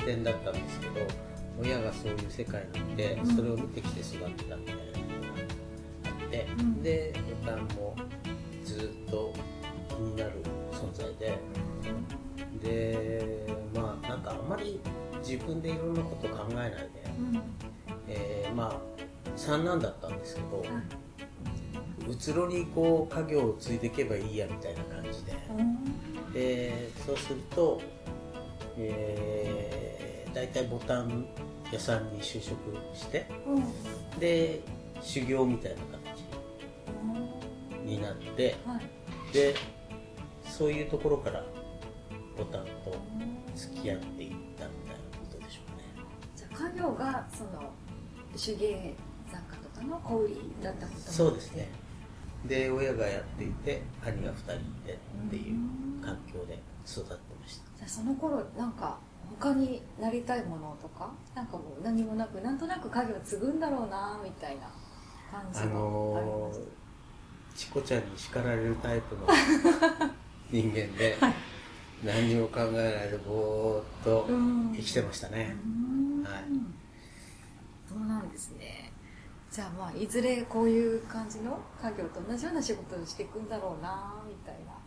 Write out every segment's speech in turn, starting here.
小売店だったんですけど親がそういう世界にいてうん。それを見てきて育ってたみたいなのがあって、うん。でボタンもずっと気になる存在ででまあなんかあんまり自分でいろんなこと考えないで、うん。えーまあ三男だったんですけどはい、うつろにこう家業を継いでいけばいいやみたいな感じで。でそうすると、えー、大体ボタン屋さんに就職してうん。うんで修行みたいな形になってはい。でそういうところからボタンと付き合っていったみたいなことでしょうね。じゃあ家業がその手芸雑貨とかの小売りだったこともそうですね。で親がやっていて兄が2人いてっていう環境で育ってました。じゃあその頃なんか他になりたいものとかなんかもう何もなくなんとなく家業継ぐんだろうなみたいな感じがあありまのしー、チコちゃんに叱られるタイプの 人間で、はい。何にも考えないでぼーっと生きてましたね、うん。はい。そうなんですね。じゃあまあいずれこういう感じの家業と同じような仕事をしていくんだろうなみたいな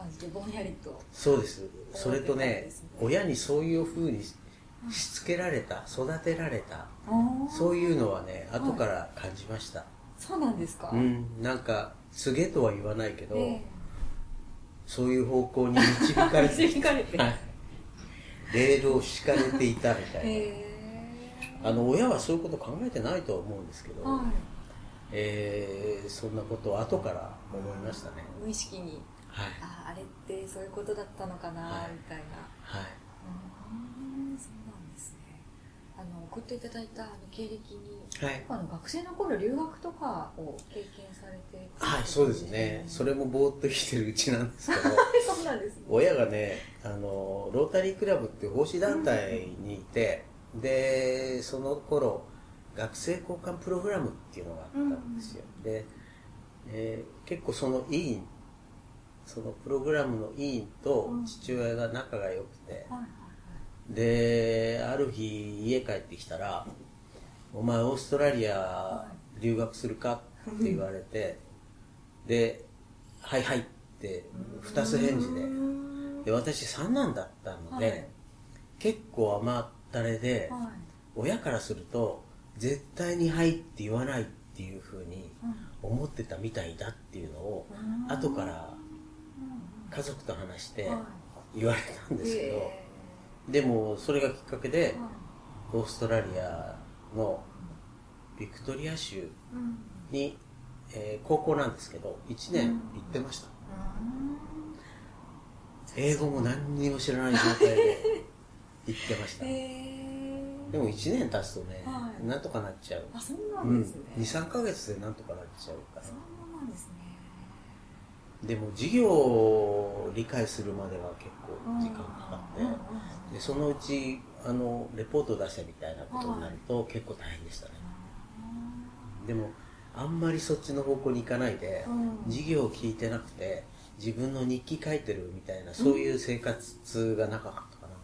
感じでぼんやりと。そうです。それとねね。親にそういうふうにししつけられた育てられたそそういうのはね後から感じました、そうなんですか、うん。なんかすげえとは言わないけど、えそういう方向に導かれて導かれて。はい。レールを敷かれていたみたいな、ええ。あの親はそういうこと考えてないとは思うんですけど、はい。えーそんなことを後から思いましたね、無意識にはい。ああれってそういうことだったのかな、はい。みたいな。はい。うん。そうなんですね。あの送っていただいたあの経歴にはい、あの学生の頃留学とかを経験されてはい、そうですね。それもぼーっと生きてるうちなんですけど そうなんですね。親がねあのロータリークラブっていう奉仕団体にいて、でその頃学生交換プログラムっていうのがあったんですよ、で、えー結構その委員そのプログラムの委員と父親が仲が良くて、である日家帰ってきたら「お前オーストラリア留学するか?」って言われてで「はいはい」って二つ返事で。うん。で私三男だったので、はい。結構甘ったれで、はい。親からすると絶対に「はい」って言わないっていうふうに思ってたみたいだっていうのをうん。後から家族と話しては言われたんですけど、え。でもそれがきっかけでオーストラリアのビクトリア州うん。に、えー高校なんですけど1年行ってました、英語も何にも知らない状態で 行ってました、え。ーでも1年経つとね、はい。なんとかなっちゃう、あそうなうんんですね、23ヶ月でなんとかなっちゃうから。そうなんですねでも授業を理解するまでは結構時間かかって、でそのうちあのレポート出せみたいなことになると結構大変でしたね、でもあんまりそっちの方向に行かないで、うん。授業を聞いてなくて自分の日記書いてるみたいなそういう生活が長かったかな、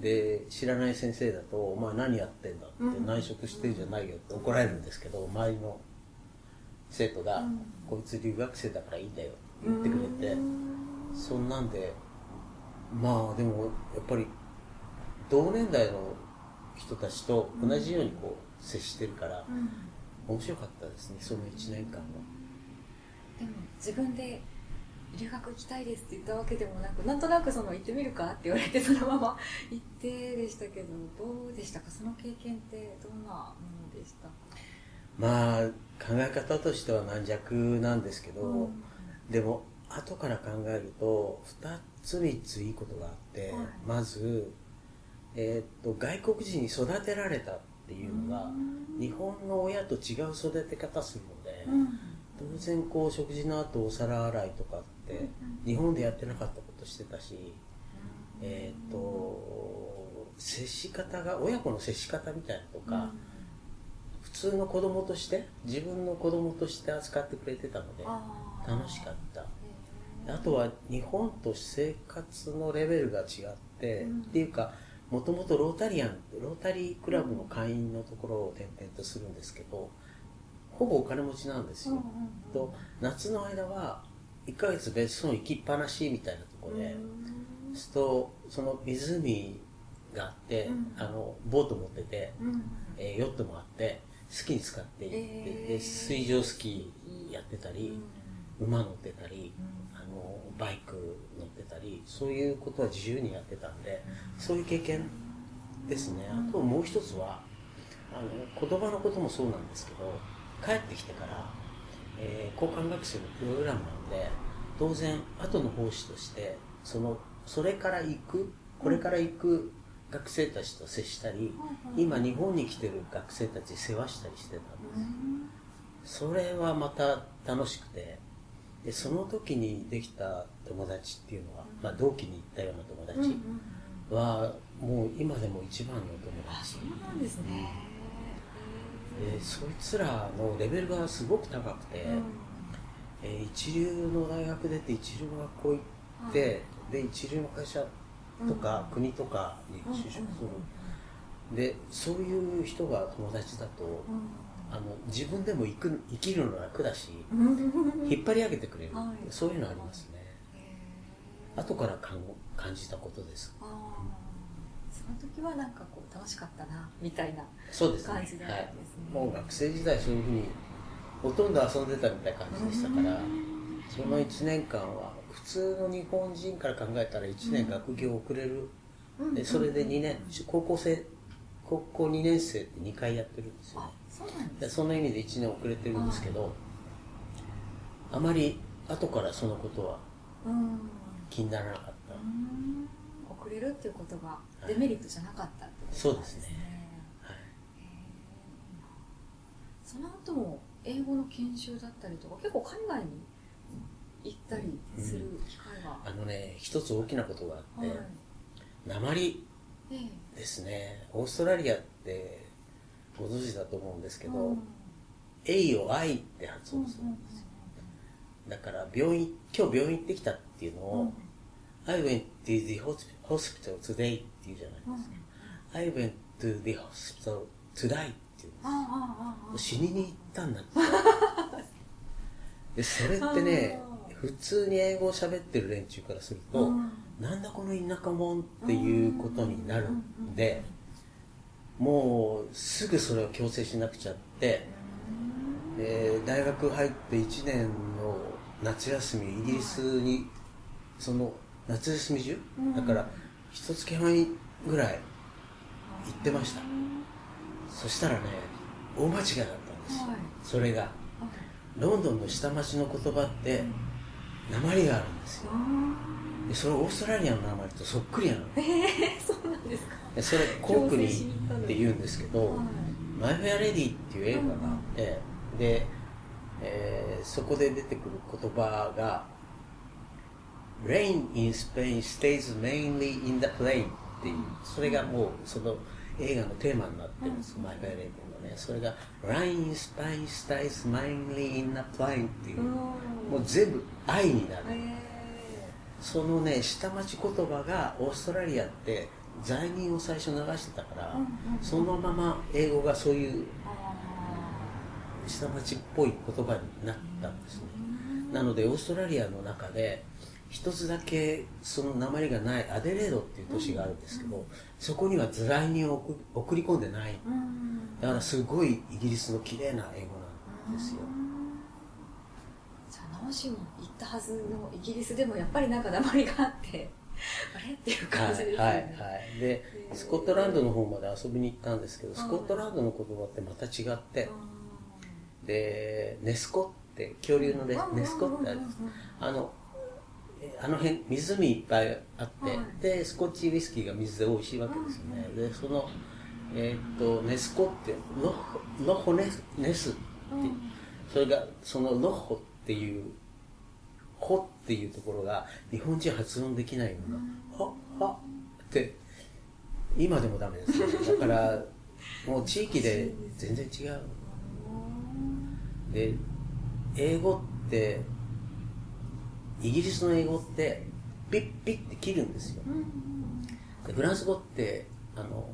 で知らない先生だと「お前何やってんだ」ってうん。内職してんじゃないよって怒られるんですけど周りの生徒がうん「こいつ留学生だからいいんだよ」って言ってくれてそんなんでまあでもやっぱり同年代の人たちと同じようにこう接してるからうん面白かったですねその1年間は。でも自分で留学行きたいですって言ったわけでもなくなんとなくその行ってみるかって言われてそのまま 行ってでしたけどどうでしたか？その経験ってどんなものでしたか？まあ考え方としては軟弱なんですけど、うんでも後から考えると2つ3ついいことがあって、はい。まず、えーっと外国人に育てられたっていうのが、うん。日本の親と違う育て方するので、うん。当然こう食事の後お皿洗いとかって日本でやってなかったことしてたし、えーっと接し方が親子の接し方みたいなのとか、普通の子供として自分の子供として扱ってくれてたので楽しかった。へあとは日本と生活のレベルが違って、うん。っていうかもともとロータリアンロータリークラブの会員のところを転々とするんですけどほぼお金持ちなんですよ、と夏の間は1ヶ月別荘行きっぱなしみたいなところで、そうするとその湖があって、うん。あのボート持ってて、うん。うんえーヨットもあって好きに使って行って、えー。で水上スキーやってたり、馬乗ってたり、あのバイク乗ってたりそういうことは自由にやってたんでそういう経験ですね。あともう一つはあの言葉のこともそうなんですけど帰ってきてから、えー交換学生のプログラムなので当然後の奉仕としてそのそれから行くこれから行く学生たちと接したり今日本に来てる学生たち世話したりしてたんです。それはまた楽しくてでその時にできた友達っていうのは、まあ、同期に行ったような友うんうん達はもう今でも一番の友達。あそうなんですね。でそいつらのレベルがすごく高くて、えー一流の大学出て一流の学校行って、で一流の会社とか、国とかに就職する、でそういう人が友達だとあの自分でも生く生きるの楽だし引っ張り上げてくれる、はい。そういうのありますね。後から感感じたことです。ああその時はなんかこう楽しかったなみたいなそうですね。感じだったはい。もう学生時代そういうふうにほとんど遊んでたみたいな感じでしたからその1年間は普通の日本人から考えたら1年学業遅れる、うん。でそれで2年高校生高校2年生って2回やってるんですよね。あそうなんでですその意味で1年遅れてるんですけどあまり後からそのことはうん。気にならなかった。うん。遅れるっていうことがデメリットじゃなかったってことそうですね。はい。その後も英語の研修だったりとか結構海外に行ったりする機会が、あのね一つ大きなことがあって、はい。鉛ええですね。オーストラリアってご存知だと思うんですけど、うん。A を I って発音するんですよ、だから病院今日病院行ってきたっていうのを、I went to the hosp- hospital today って言うじゃないですか、I went to the hospital today っていうんですああああああ。死にに行ったんだって。でそれってね普通に英語を喋ってる連中からすると、うん。なんだこの田舎者っていうことになるんで、もうすぐそれを強制しなくちゃって、で大学入って1年の夏休みイギリスにその夏休み中、うんだから一月半ぐらい行ってました。そしたらね大間違いだったんですよ、はい。それがロンドンの下町の言葉って鉛があるんですよ。でそれオーストラリアの名前とそっくりなの。ええそうなんですか。でそれコークニーって言うんですけど、はいマイ・フェア・レディっていう映画があって、で、えーそこで出てくる言葉が Rain in Spain stays mainly in the plain っていうそれがもうその映画のテーマになってるんです、マイ・フェア・レディのねそれが Rain in Spain stays mainly in the plain っていう、もう全部愛になる、えそのね下町言葉がオーストラリアって罪人を最初流してたから、うんうんそのまま英語がそういう下町っぽい言葉になったんですね。なのでオーストラリアの中で一つだけその鉛がないアデレードっていう都市があるんですけど、そこには罪人を送送り込んでない。ーうん。だからすごいイギリスの綺麗な英語なんですよ。じゃあ直しも行ったはずのイギリスでもやっぱりなんか鉛があって あれ？っていうはい感じですよはいはいねでへー。スコットランドの方まで遊びに行ったんですけどはいスコットランドの言葉ってまた違って。うん。でネスコって恐竜のネネスコってあるんです。あのえあの辺湖いっぱいあって、はい。でスコッチウイスキーが水で美味しいわけですよね、でそのえーっとネスコってロホロホネスネスって、それがそのロホっていう「ホ」っていうところが日本人発音できないような「ホ」「ホ」って今でもダメですね。だからもう地域で全然違う。で英語ってイギリスの英語ってピッピッって切るんですよ、でフランス語ってあの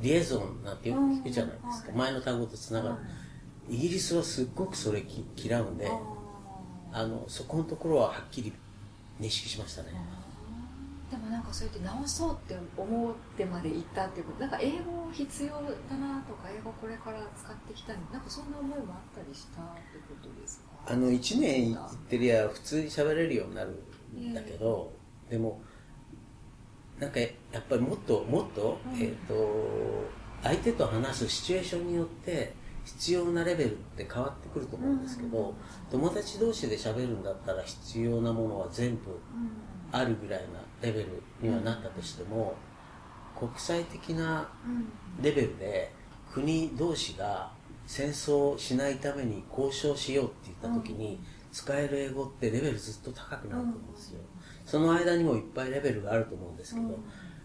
リエゾンなんてよく聞くじゃないですか、前の単語とつながる、イギリスはすっごくそれ嫌うんであのそこのところははっきり認識しましたねでもなんかそうやって直そうって思ってまで行ったっていうことなんか英語必要だなとか英語これから使ってきたいなんかそんな思いもあったりしたってことですか？あの1年行ってりゃ普通に喋れるようになるんだけど、えー、でもなんかやっぱりもっともっと、うん、えっ、ー、と相手と話すシチュエーションによって必要なレベルって変わってくると思うんですけど、うん、友達同士で喋るんだったら必要なものは全部あるぐらいなレベルにはなったとしても、国際的なレベルで国同士が戦争しないために交渉しようって言った時に、使える英語ってレベルずっと高くなると思うんですよ、その間にもいっぱいレベルがあると思うんですけど、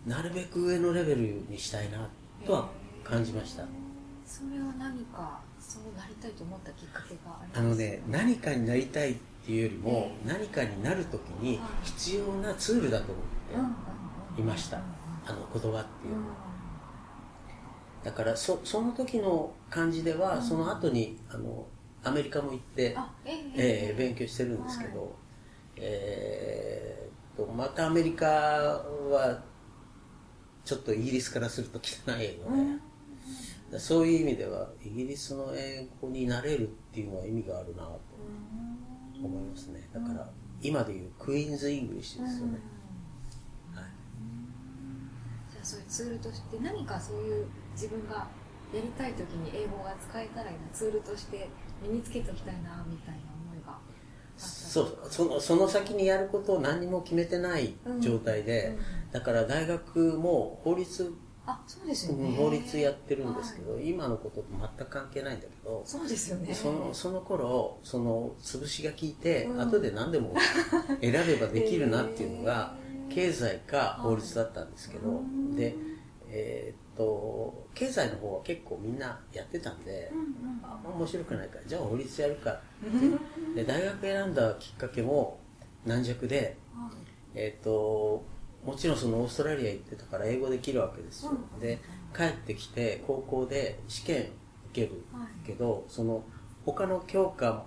なるべく上のレベルにしたいなとは感じました、それは何かそうなりたいと思ったきっかけがありますあのね何かになりたいっていうよりも、何かになる時に必要なツールだと思っていました、あの言葉っていうのは、だからそその時の感じでは、その後にあのアメリカも行って、ええ勉強してるんですけど、はい、えー、とまたアメリカはちょっとイギリスからすると汚い英語で、そういう意味ではイギリスの英語になれるっていうのは意味があるなと思いますね。だから今でいうクイーンズ・イングリッシュですよね、はい、じゃあそういうツールとして何かそういう自分がやりたい時に英語が使えたらいいな。ツールとして身につけておきたいなみたいな思いがそうそのその先にやることを何も決めてない状態で、うん。うん、だから大学も法律あそうですよね、法律やってるんですけど、はい、今のことと全く関係ないんだけどそうですよね。そのその頃その潰しが効いて、うん、後で何でも 選べばできるなっていうのが、経済か法律だったんですけど、はい、でえー、っと経済の方は結構みんなやってたんで、うんうん、あ面白くないか。らじゃあ法律やるかって。で大学選んだきっかけも軟弱で、えー、っともちろんそのオーストラリア行ってたから英語できるわけですよ、うん、で帰ってきて高校で試験受けるけど、はい、その他の教科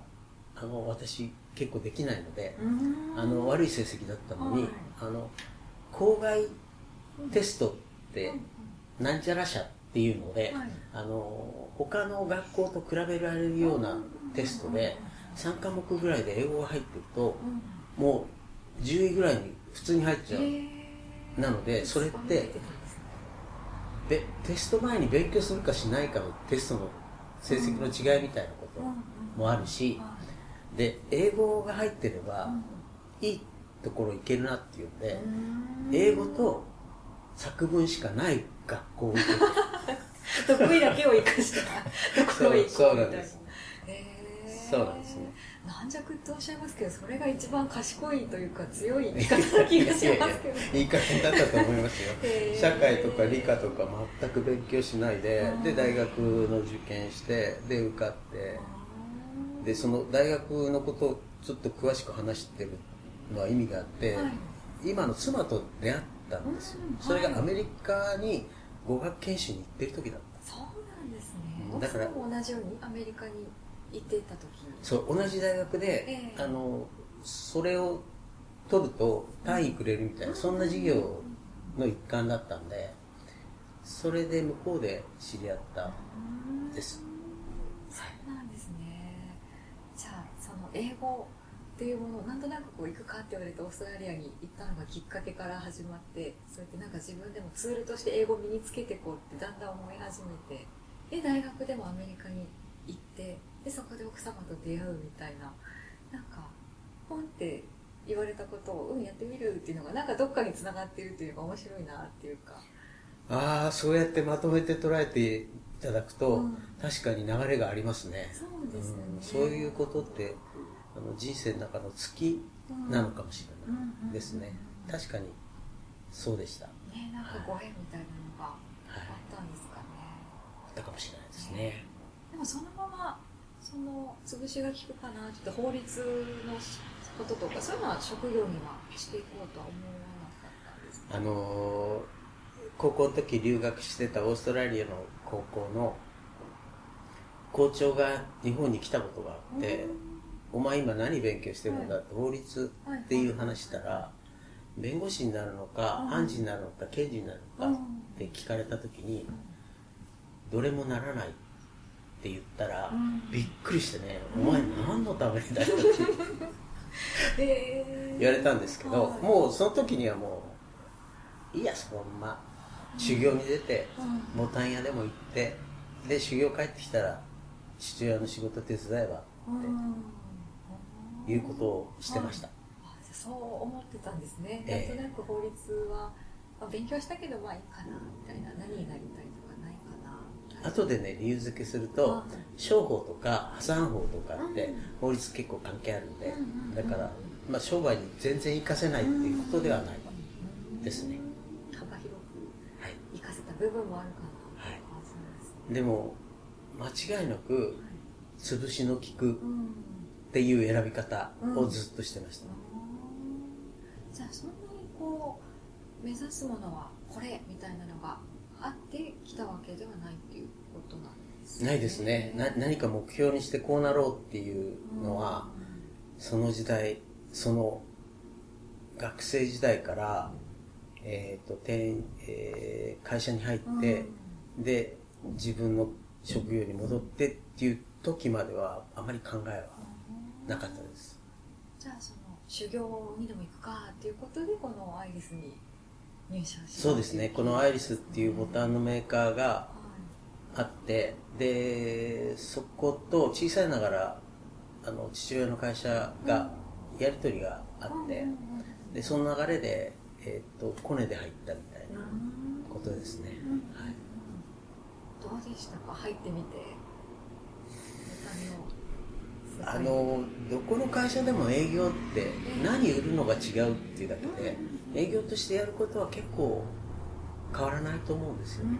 あの私結構できないのであの悪い成績だったのに、はい、あの校外テストってなんちゃら社っていうので、はい、あの他の学校と比べられるようなテストで3科目ぐらいで英語が入ってると、もう10位ぐらいに普通に入っちゃうなのでそれってでテスト前に勉強するかしないかのテストの成績の違いみたいなこともあるしで英語が入ってればいいところ行けるなっていうんで英語と作文しかない学校を 得意だけを生かした。ところを行こうみたいなそうなんですね軟弱っておっしゃいますけどそれが一番賢いというか強い 言い方な気がしますけど、言い方だったと思いますよ。社会とか理科とか全く勉強しないでで大学の受験してで受かってでその大学のことをちょっと詳しく話してるのは意味があって、はい、今の妻と出会ったんですよ、うんはい、それがアメリカに語学研修に行ってる時だった。そうなんですね。だから同じようにアメリカに？行ってた時そう同じ大学で、えー、あのそれを取ると単位くれるみたいな、うん、そんな授業の一環だったんでそれで向こうで知り合ったです、そうなんですね。じゃあその英語っていうものをなんとなくこう行くかって言われてオーストラリアに行ったのがきっかけから始まってそうやってなんか自分でもツールとして英語を身につけていこうってだんだん思い始めてで大学でもアメリカに行ってでそこで奥様と出会うみたいな。なんかポンって言われたことを「うんやってみる」っていうのがなんかどっかにつながってるっていうのが面白いなっていうか。ああそうやってまとめて捉えていただくと、うん、確かに流れがありますね。そうですね、うん、そういうことってあの人生の中の月なのかもしれないですね、確かにそうでした。ねなんかご縁みたいなのがあったんですかね、はい、あったかもしれないですね。でもそのままそその潰しが効くかなって法律のこととかそういうのは職業にはしていこうとは思わなかったんですか？あの高校の時留学してたオーストラリアの高校の校長が日本に来たことがあって「お前今何勉強してるんだ?」って法律っていう話したら弁護士になるのか判事になるのか検事になるのかって聞かれた時にどれもならない。って言ったらびっくりしてね「お前何のためにだよ」って。言われたんですけどもうその時にはもういいやそのまま修行に出てボタン屋でも行ってで修行帰ってきたら父親の仕事手伝えばっていうことをしてました、そう思ってたんですね、えー、なんとなく法律は、まあ、勉強したけどまあいいかなみたいな何になりたい後でね理由付けすると商法とか破産法とかって法律結構関係あるんで、だから、まあ、商売に全然活かせないっていうことではない。ですね。幅広く。活かせた部分もあるかな、はい、でも間違いなく潰しの効くっていう選び方をずっとしてました、じゃあそんなにこう目指すものはこれみたいなのがあってきたわけではないっていうことないですね。な何か目標にしてこうなろうっていうのは、その時代その学生時代から、えーとえー、会社に入って、で自分の職業に戻ってっていう時まではあまり考えはなかったです、じゃあその修行にでも行くかっていうことでこのアイリスに入社しそうですね。このアイリスっていうボタンのメーカーがあって、でそこと小さいながらあの父親の会社がやり取りがあって、でその流れで、えーと、とコネで入ったみたいなことですね、はい。どうでしたか？入ってみて。あのどこの会社でも営業って何売るのが違うっていうだけで営業としてやることは結構変わらないと思うんですよね。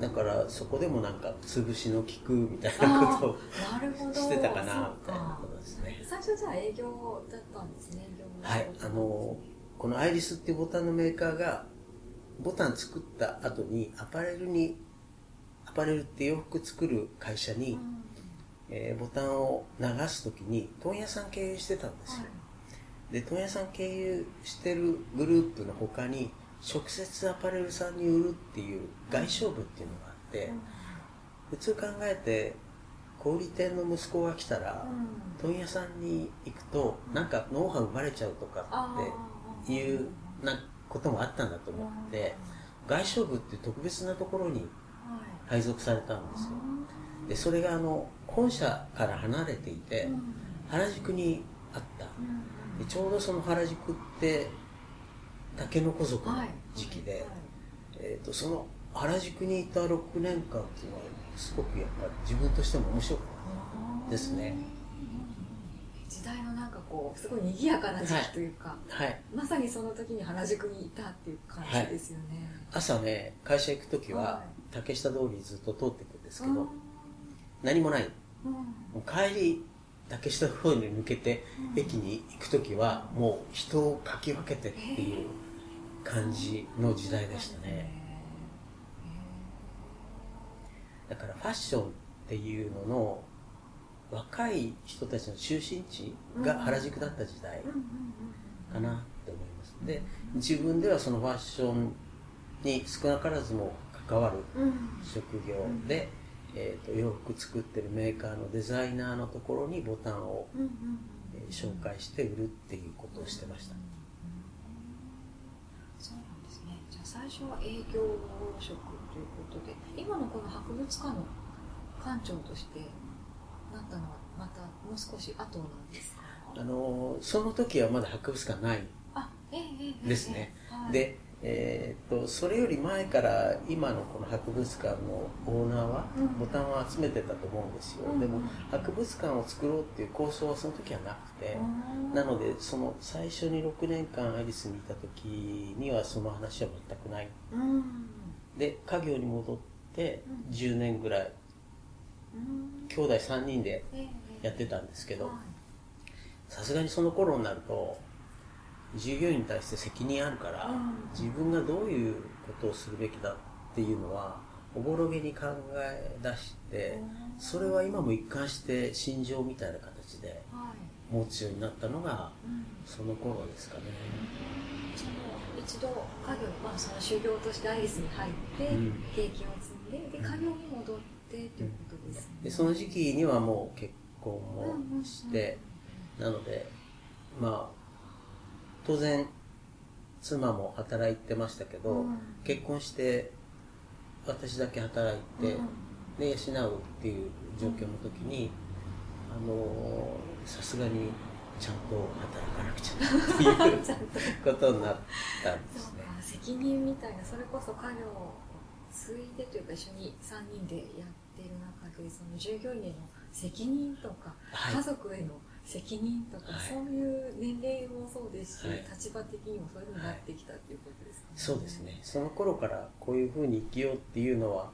だからそこでもなんか潰しの効くみたいなことをしてたかなみたいなことですね。最初じゃあ営業だったんですね。はい。あのこのアイリスっていうボタンのメーカーがボタン作った後にアパレルにアパレルって洋服作る会社に、うん、えー、ボタンを流す時に問屋さん経由してたんですよ、はい、で問屋さん経由してるグループの他に直接アパレルさんに売るっていう外商部っていうのがあって、うん、普通考えて小売店の息子が来たら、うん、問屋さんに行くとなんかノウハウ生まれちゃうとかっていうなこともあったんだと思って外商部って特別なところに配属されたんですよ。でそれがあの本社から離れていて原宿にあった。でちょうどその原宿って竹の子族の時期で、えーと、その原宿にいた6年間っていうのはすごくやっぱり自分としても面白かったですね。時代のなんかこうすごい賑やかな時期というか、はい、はい、まさにその時に原宿にいたっていう感じですよね、はい、朝ね会社行く時は、竹下通りずっと通っていくんですけど、何もない、もう帰り竹下通りに抜けて駅に行く時はもう人をかき分けてっていう感じの時代でしたね。だからファッションっていうのの若い人たちの中心地が原宿だった時代かなって思います。で自分ではそのファッションに少なからずも関わる職業で、えーと、洋服作ってるメーカーのデザイナーのところにボタンを、えー、紹介して売るっていうことをしてました、そうなんですね。じゃあ最初は営業職ということで今のこの博物館の館長としてなったのはまたもう少し後なんですか？あのその時はまだ博物館ないですね、でえーと、それより前から今のこの博物館のオーナーはボタンを集めてたと思うんですよ、うん、でも博物館を作ろうっていう構想はその時はなくて、うん、なのでその最初に6年間アリスにいた時にはその話は全くない、うん、で家業に戻って10年ぐらいうん。兄弟3人でええ。やってたんですけどはい。さすがにその頃になると従業員に対して責任あるから、うん。自分がどういうことをするべきだっていうのはおぼろげに考え出してうん。それは今も一貫して心情みたいな形ではい。持つようになったのがうん。その頃ですかね。一度家業、まあ、その修行としてアイリスに入って、うん。経験を積んでで家業に戻ってということですね、でその時期にはもう結婚もして、なのでまあ当然妻も働いてましたけど、うん。結婚して私だけ働いて、うん。で養うっていう状況の時にあのさすがにちゃんと働かなくちゃっていう ことになったんですね。責任みたいなそれこそ家業を継いでというか一緒に3人でやっている中でその従業員への責任とか、はい。家族への責任とか、はい。そういう年齢もそうですし、はい。立場的にもそういうふうになってきたっていうことですかね、そうですね。その頃からこういうふうに生きようっていうのは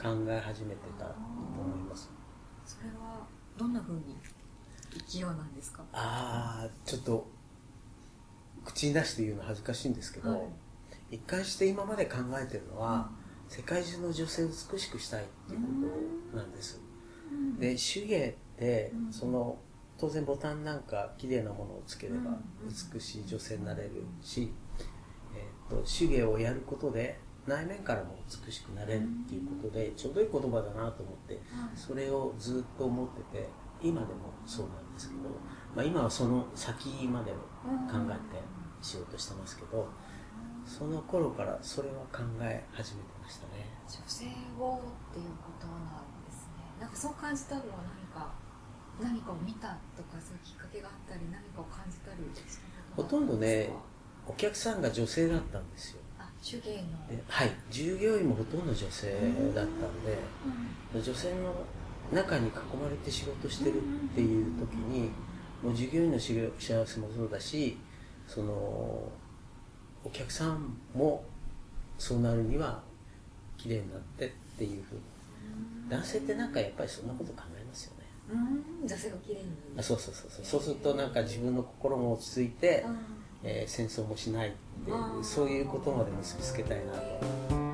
考え始めてたと思います。それはどんなふうに生きようなんですか？ああちょっと口に出して言うの恥ずかしいんですけど、はい。一貫して今まで考えてるのは、世界中の女性を美しくしたいっていうことなんです、うん。で手芸って、うん。その当然ボタンなんか綺麗なものをつければうん美しい女性になれるし、えー、と手芸をやることで内面からも美しくなれるっていうことでちょうどいい言葉だなと思ってはい。それをずっと思ってて今でもそうなんですけど、まあ、今はその先までを考えて仕事してますけどその頃からそれは考え始めてましたね。女性をっていうことなんですね。なんかそう感じたのは何か？何かを見たとかそういうきっかけがあったり何かを感じたりほとんどねお客さんが女性だったんですよ。あ手芸の。ではい従業員もほとんど女性だったんでうん女性の中に囲まれて仕事してるっていう時にもう従業員の幸せもそうだしそのお客さんもそうなるには綺麗になってっていうふうに。男性ってなんかやっぱりそんなこと考え女性が綺麗にあそうそうそうそう。そうするとなんか自分の心も落ち着いて、うんえー戦争もしないってあーそういうことまで結びつけたいなと